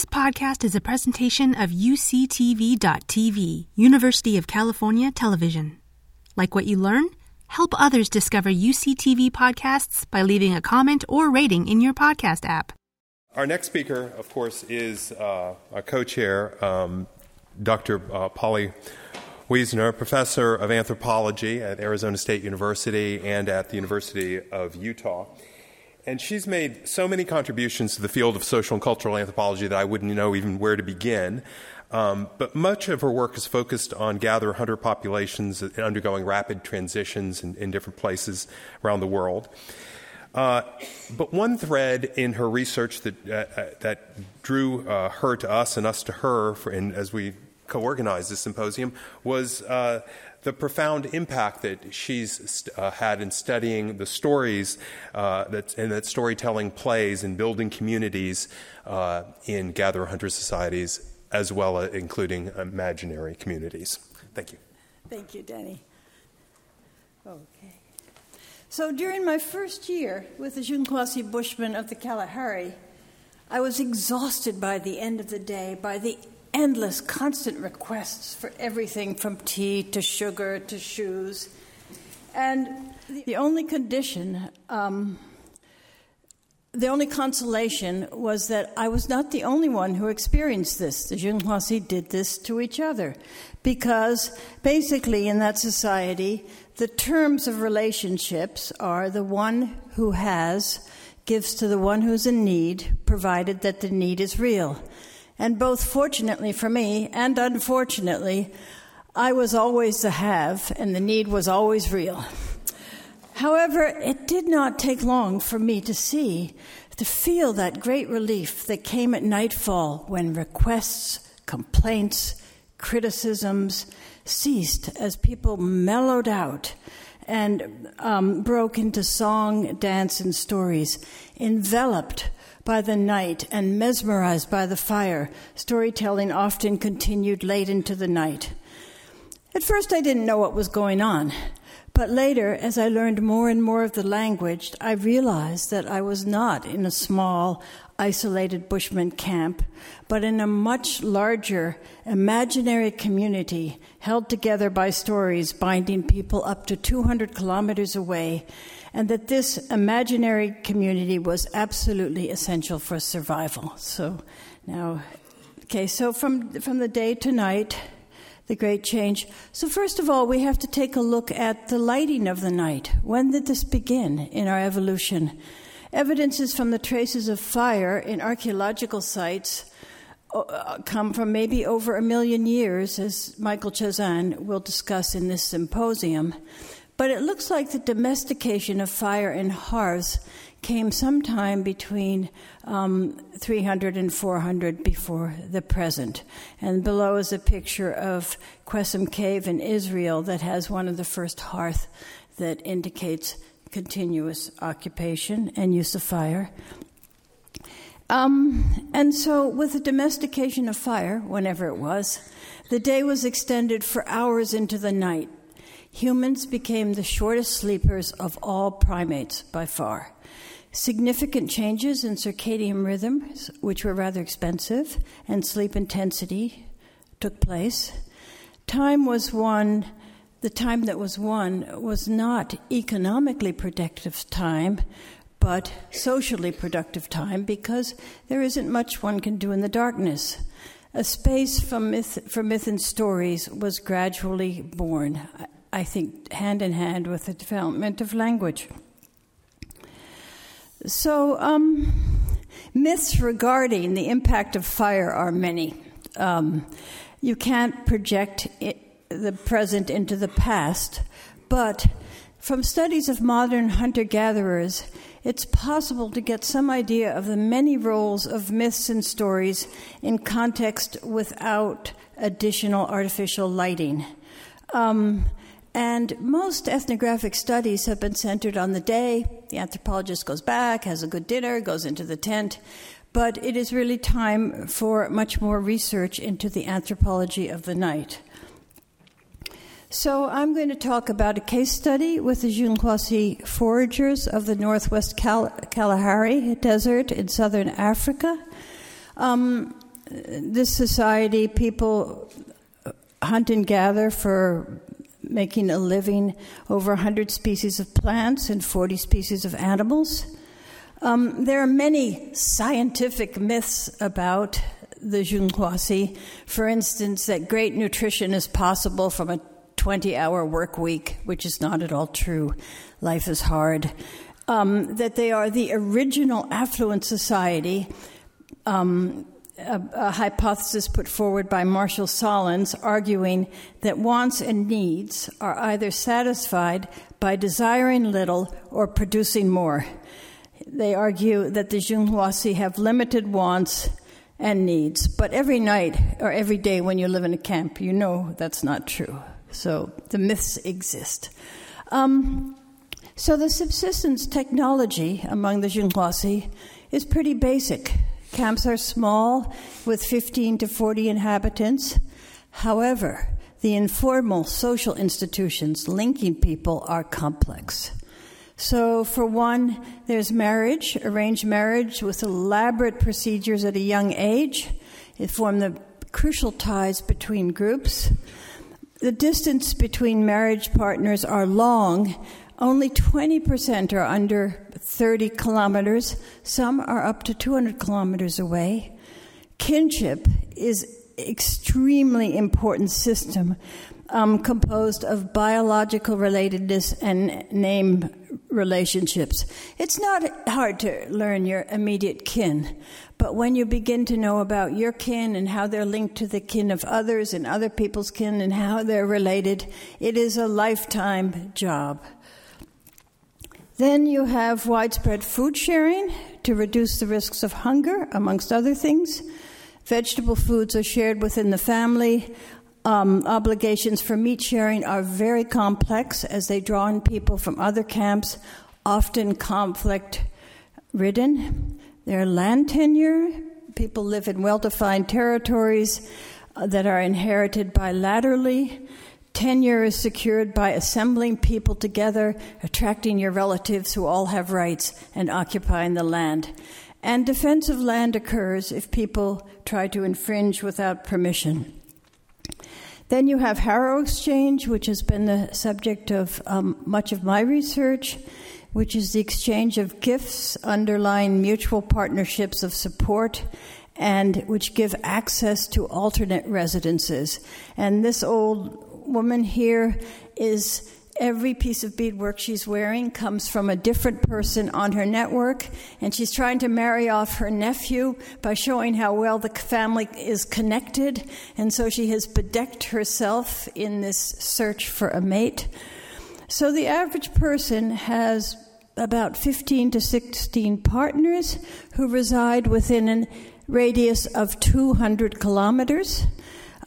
This podcast is a presentation of UCTV.tv, University of California Television. Like what you learn? Help others discover UCTV podcasts by leaving a comment or rating in your podcast app. Our next speaker, of course, is uh, our co chair, um, Dr. Uh, Polly Wiessner, professor of anthropology at Arizona State University and at the University of Utah. And she's made so many contributions to the field of social and cultural anthropology that I wouldn't know even where to begin. Um, but much of her work is focused on gatherer hunter populations undergoing rapid transitions in, in different places around the world. Uh, but one thread in her research that, uh, uh that drew uh, her to us and us to her for, in, as we co organized this symposium was uh, the profound impact that she's uh, had in studying the stories uh, that, and that storytelling plays in building communities uh, in gatherer hunter societies, as well as including imaginary communities. Thank you. Thank you, Denny. Okay. So during my first year with the Junkwasi Bushmen of the Kalahari, I was exhausted by the end of the day by the endless, constant requests for everything from tea to sugar to shoes. And the only condition, um, the only consolation was that I was not the only one who experienced this. The Junhuasi did this to each other. Because basically, in that society, the terms of relationships are the one who has gives to the one who's in need, provided that the need is real. And both fortunately for me and unfortunately, I was always the have, and the need was always real. However, it did not take long for me to see, to feel that great relief that came at nightfall when requests, complaints, criticisms ceased as people mellowed out and um, broke into song, dance, and stories, enveloped by the night and mesmerized by the fire, storytelling often continued late into the night. At first, I didn't know what was going on, but later, as I learned more and more of the language, I realized that I was not in a small, isolated Bushman camp, but in a much larger, imaginary community held together by stories binding people up to 200 kilometers away and that this imaginary community was absolutely essential for survival. So now, okay, so from, from the day to night, the great change. So, first of all, we have to take a look at the lighting of the night. When did this begin in our evolution? Evidences from the traces of fire in archaeological sites uh, come from maybe over a million years, as Michael Chazan will discuss in this symposium. But it looks like the domestication of fire in hearths came sometime between um, 300 and 400 before the present. And below is a picture of Qesem Cave in Israel that has one of the first hearth that indicates continuous occupation and use of fire. Um, and so, with the domestication of fire, whenever it was, the day was extended for hours into the night humans became the shortest sleepers of all primates by far. Significant changes in circadian rhythms, which were rather expensive, and sleep intensity took place. Time was one, the time that was won was not economically productive time, but socially productive time because there isn't much one can do in the darkness. A space for myth, for myth and stories was gradually born. I think, hand in hand with the development of language. So, um, myths regarding the impact of fire are many. Um, you can't project it, the present into the past, but from studies of modern hunter gatherers, it's possible to get some idea of the many roles of myths and stories in context without additional artificial lighting. Um, and most ethnographic studies have been centered on the day. The anthropologist goes back, has a good dinner, goes into the tent. But it is really time for much more research into the anthropology of the night. So, I'm going to talk about a case study with the Junkwasi foragers of the northwest Kal- Kalahari Desert in southern Africa. Um, this society, people hunt and gather for making a living over 100 species of plants and 40 species of animals. Um, there are many scientific myths about the Zhonghuasi. For instance, that great nutrition is possible from a 20 hour work week, which is not at all true. Life is hard. Um, that they are the original affluent society. Um, a, a, hypothesis put forward by Marshall Sahlins arguing that wants and needs are either satisfied by desiring little or producing more. They argue that the Zhonghuasi have limited wants and needs, but every night or every day when you live in a camp, you know that's not true. So the myths exist. Um, so the subsistence technology among the Zhonghuasi is pretty basic. Camps are small, with 15 to 40 inhabitants. However, the informal social institutions linking people are complex. So, for one, there's marriage, arranged marriage with elaborate procedures at a young age. It form the crucial ties between groups. The distance between marriage partners are long. Only 20% are under 30 kilometers. Some are up to 200 kilometers away. Kinship is extremely important system um, composed of biological relatedness and name relationships. It's not hard to learn your immediate kin, but when you begin to know about your kin and how they're linked to the kin of others and other people's kin and how they're related, it is a lifetime job. Then you have widespread food sharing to reduce the risks of hunger, amongst other things. Vegetable foods are shared within the family. Um, obligations for meat sharing are very complex as they draw in people from other camps, often conflict ridden. Their land tenure, people live in well defined territories uh, that are inherited bilaterally. Tenure is secured by assembling people together, attracting your relatives who all have rights, and occupying the land. And defense of land occurs if people try to infringe without permission. Then you have hxaro Exchange, which has been the subject of um, much of my research, which is the exchange of gifts underlying mutual partnerships of support and which give access to alternate residences. And this old woman here is every piece of beadwork she's wearing comes from a different person on her network, and she's trying to marry off her nephew by showing how well the family is connected, and so she has bedecked herself in this search for a mate. So the average person has about 15 to 16 partners who reside within a radius of 200 kilometers.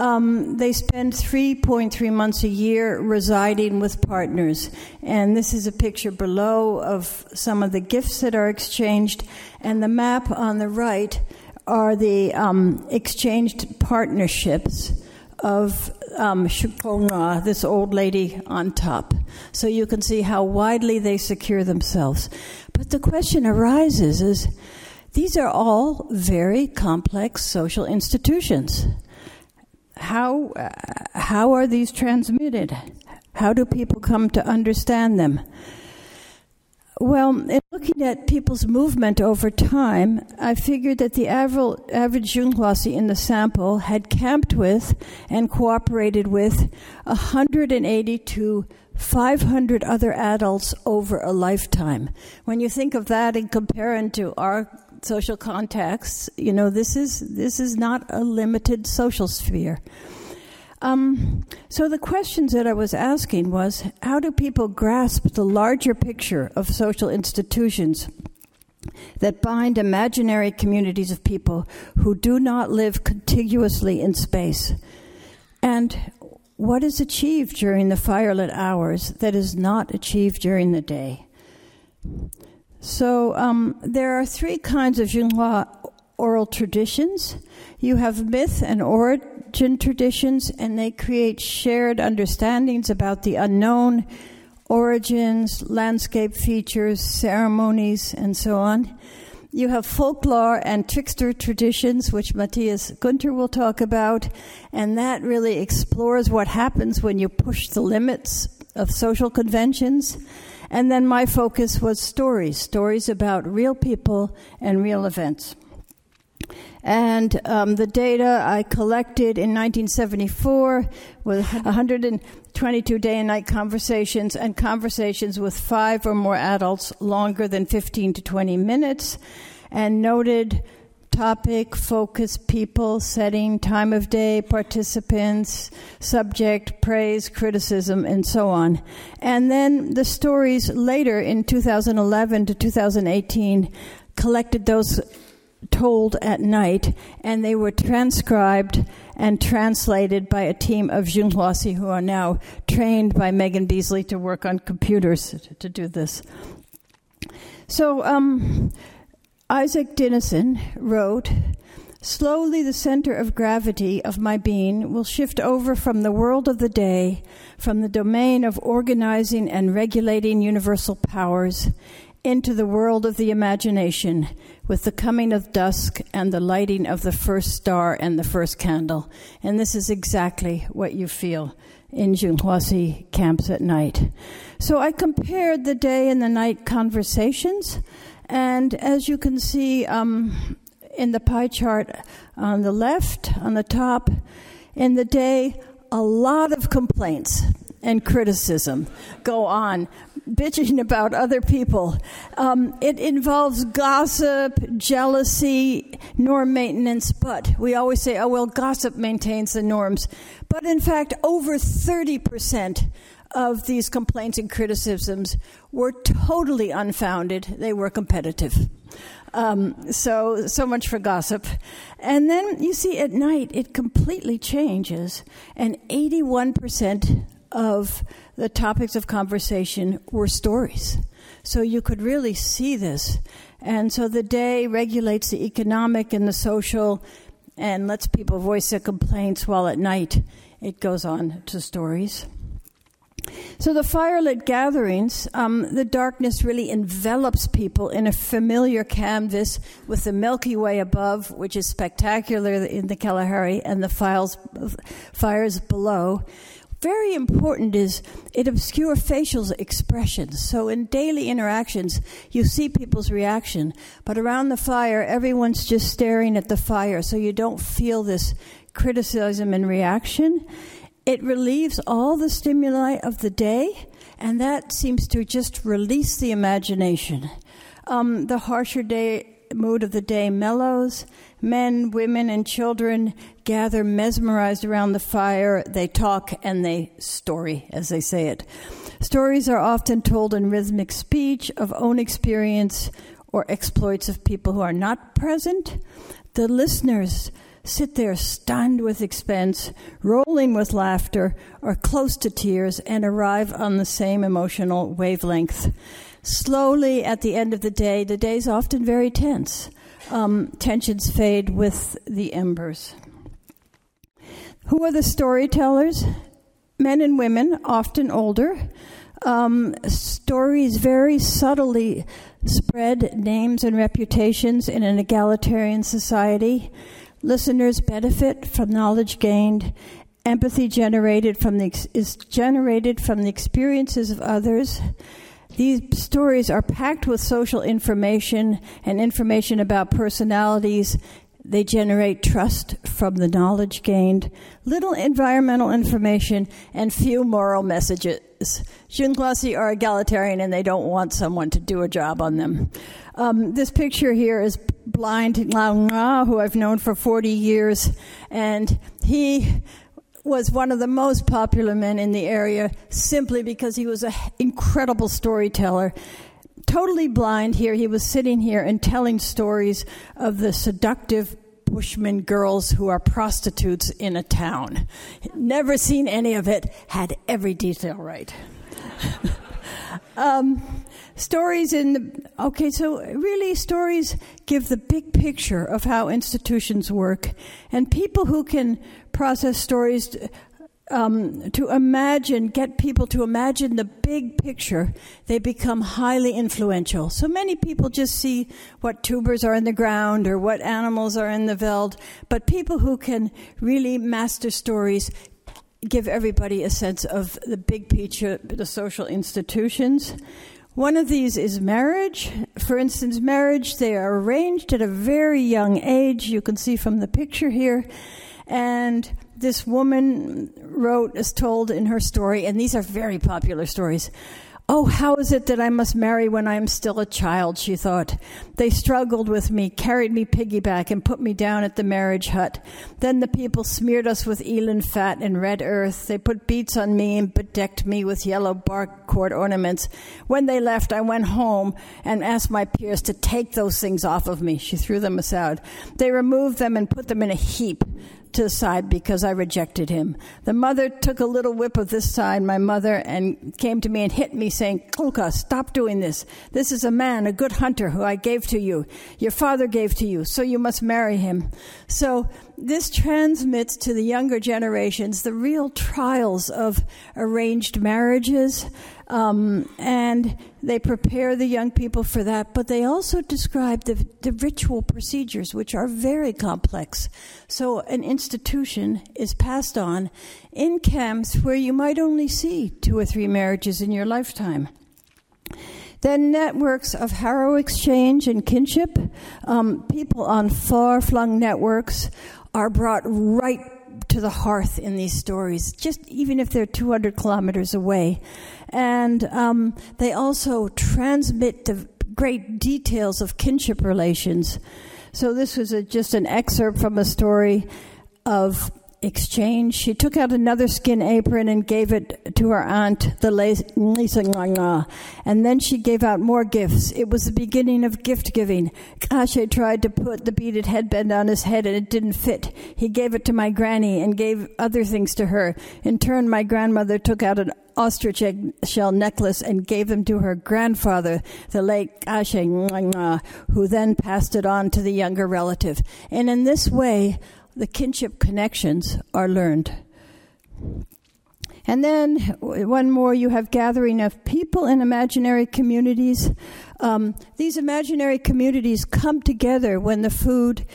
Um, they spend 3.3 months a year residing with partners. And this is a picture below of some of the gifts that are exchanged. And the map on the right are the um, exchanged partnerships of um, this old lady on top. So you can see how widely they secure themselves. But the question arises is these are all very complex social institutions how, how are these transmitted? How do people come to understand them? Well, in looking at people's movement over time, I figured that the average, Zhonghuasi in the sample had camped with and cooperated with 180 to 500 other adults over a lifetime. When you think of that and compare it to our social contexts, you know, this is this is not a limited social sphere. Um, so the questions that I was asking was, how do people grasp the larger picture of social institutions that bind imaginary communities of people who do not live contiguously in space? And what is achieved during the firelit hours that is not achieved during the day? So um, there are three kinds of Junhua oral traditions. You have myth and origin traditions, and they create shared understandings about the unknown, origins, landscape features, ceremonies, and so on. You have folklore and trickster traditions, which Matthias Guenther will talk about, and that really explores what happens when you push the limits of social conventions. And then my focus was stories, stories about real people and real events. And um, the data I collected in 1974 was 122 day and night conversations and conversations with five or more adults longer than 15 to 20 minutes, and noted topic, focus, people, setting, time of day, participants, subject, praise, criticism, and so on. And then the stories later in 2011 to 2018 collected those told at night, and they were transcribed and translated by a team of Junhuasi who are now trained by Megan Biesele to work on computers to do this. So, um, Isak Dinesen wrote, Slowly, the center of gravity of my being will shift over from the world of the day, from the domain of organizing and regulating universal powers, into the world of the imagination with the coming of dusk and the lighting of the first star and the first candle. And this is exactly what you feel in Junhuasi camps at night. So I compared the day and the night conversations, and as you can see um, in the pie chart on the left, on the top, in the day, a lot of complaints and criticism go on bitching about other people. Um, it involves gossip, jealousy, norm maintenance, but we always say, oh, well, gossip maintains the norms. But in fact, over 30% of these complaints and criticisms were totally unfounded. They were competitive. Um, so, so much for gossip. And then you see at night, it completely changes, and 81% of the topics of conversation were stories. So you could really see this. And so the day regulates the economic and the social and lets people voice their complaints, while at night it goes on to stories. So the firelit gatherings, um, the darkness really envelops people in a familiar canvas with the Milky Way above, which is spectacular in the Kalahari, and the files, fires below very important is it obscures facial expressions. So in daily interactions, you see people's reaction, but around the fire, everyone's just staring at the fire, so you don't feel this criticism and reaction. It relieves all the stimuli of the day, and that seems to just release the imagination. Um, the harsher day mood of the day mellows. Men, women, and children gather mesmerized around the fire. They talk and they story, as they say it. Stories are often told in rhythmic speech of own experience or exploits of people who are not present. The listeners sit there stunned with expense, rolling with laughter, or close to tears, and arrive on the same emotional wavelength. Slowly, at the end of the day, the day is often very tense. Um, tensions fade with the embers. Who are the storytellers? Men and women, often older. Um, stories very subtly spread names and reputations in an egalitarian society. Listeners benefit from knowledge gained. Empathy generated from the is generated from the experiences of others. These stories are packed with social information and information about personalities. They generate trust from the knowledge gained, little environmental information, and few moral messages. Junhuasi are egalitarian and they don't want someone to do a job on them. Um, this picture here is blind Lao who I've known for 40 years, and he was one of the most popular men in the area simply because he was an incredible storyteller. Totally blind here, he was sitting here and telling stories of the seductive Bushman girls who are prostitutes in a town. Never seen any of it, had every detail right. um, stories in the okay so really stories give the big picture of how institutions work and people who can process stories um, to imagine, get people to imagine the big picture, they become highly influential. So many people just see what tubers are in the ground or what animals are in the veld, but people who can really master stories give everybody a sense of the big picture, the social institutions. One of these is marriage. For instance, marriage, they are arranged at a very young age. You can see from the picture here. And this woman wrote, is told in her story, and these are very popular stories. Oh, how is it that I must marry when I am still a child? She thought. They struggled with me, carried me piggyback, and put me down at the marriage hut. Then the people smeared us with eland fat and red earth. They put beads on me and bedecked me with yellow bark cord ornaments. When they left, I went home and asked my peers to take those things off of me. She threw them aside. They removed them and put them in a heap to the side because I rejected him. The mother took a little whip of this side, my mother, and came to me and hit me, saying, Kulka, stop doing this. This is a man, a good hunter, who I gave to you. Your father gave to you, so you must marry him. So this transmits to the younger generations the real trials of arranged marriages, um, and they prepare the young people for that, but they also describe the, the ritual procedures, which are very complex. So, an institution is passed on in camps where you might only see two or three marriages in your lifetime. Then networks of hxaro exchange and kinship. Um, people on far flung networks are brought right to the hearth in these stories, just even if they're 200 kilometers away. And um, they also transmit the great details of kinship relations. So this was a, just an excerpt from a story of exchange. She took out another skin apron and gave it to her aunt, the Lisa and then she gave out more gifts. It was the beginning of gift giving. Kashe tried to put the beaded headband on his head and it didn't fit. He gave it to my granny and gave other things to her. In turn, my grandmother took out an ostrich shell necklace and gave them to her grandfather, the late Kashe, who then passed it on to the younger relative. And in this way, the kinship connections are learned. And then one more, you have gathering of people in imaginary communities. Um, these imaginary communities come together when the food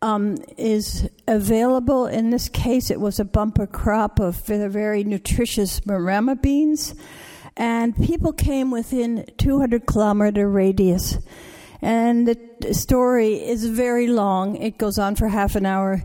um, is available. In this case, it was a bumper crop of very nutritious marama beans, and people came within 200 kilometer radius. And the story is very long. It goes on for half an hour.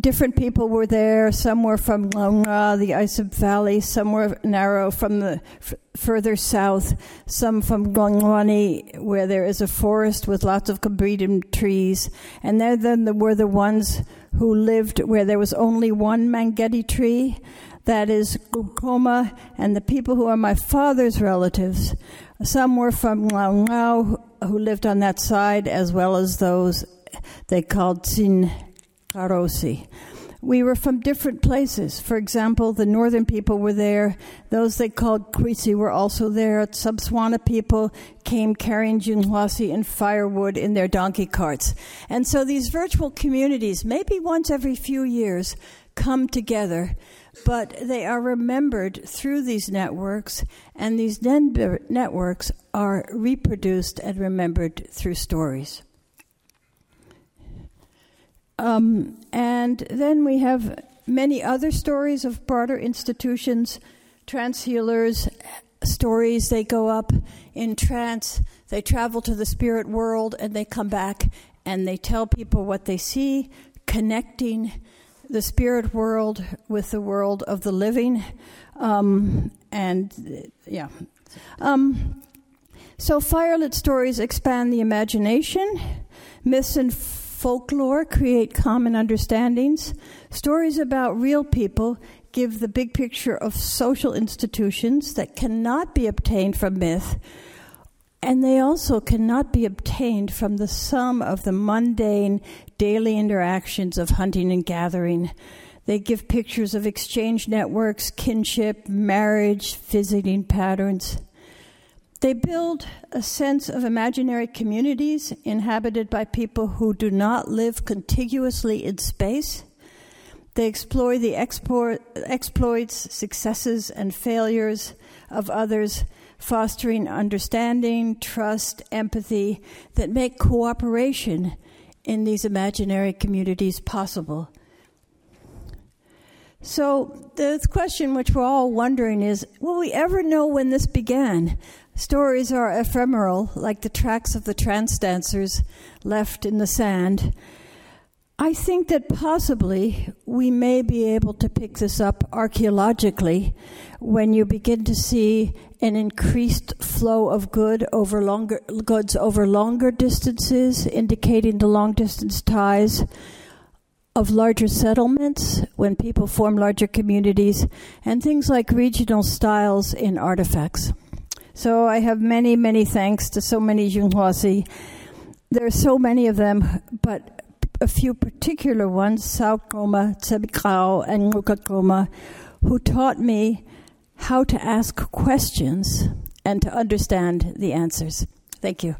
Different people were there. Some were from Longa, the Isab Valley. Some were narrow from the f- further south. Some from Gongwani, where there is a forest with lots of cabridum trees. And then there were the ones who lived where there was only one mangeti tree. That is Gukoma, and the people who are my father's relatives. Some were from Ngau who lived on that side, as well as those they called Tsin Karosi. We were from different places. For example, the northern people were there. Those they called Kwisi were also there. Subswana people came carrying Junhuasi and firewood in their donkey carts. And so these virtual communities, maybe once every few years, come together but they are remembered through these networks, and these networks are reproduced and remembered through stories. Um, and then we have many other stories of broader institutions, trance healers, stories. They go up in trance, they travel to the spirit world, and they come back and they tell people what they see, connecting the spirit world with the world of the living. Um, and yeah. Um, so, firelit stories expand the imagination. Myths and folklore create common understandings. Stories about real people give the big picture of social institutions that cannot be obtained from myth and they also cannot be obtained from the sum of the mundane daily interactions of hunting and gathering. They give pictures of exchange networks, kinship, marriage, visiting patterns. They build a sense of imaginary communities inhabited by people who do not live contiguously in space. They explore the exploits, successes, and failures of others, fostering understanding, trust, empathy that make cooperation in these imaginary communities possible. So, the question which we're all wondering is will we ever know when this began? Stories are ephemeral, like the tracks of the trance dancers left in the sand. I think that possibly we may be able to pick this up archaeologically when you begin to see an increased flow of good over longer goods over longer distances, indicating the long distance ties of larger settlements when people form larger communities, and things like regional styles in artifacts. So I have many, many thanks to so many Junghuasi. There are so many of them, but a few particular ones, Sao Kroma, Tsebikrao, and Rukakroma, who taught me how to ask questions and to understand the answers. Thank you.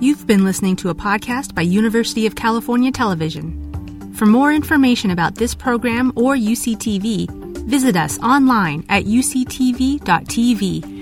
You've been listening to a podcast by University of California Television. For more information about this program or UCTV, visit us online at uctv.tv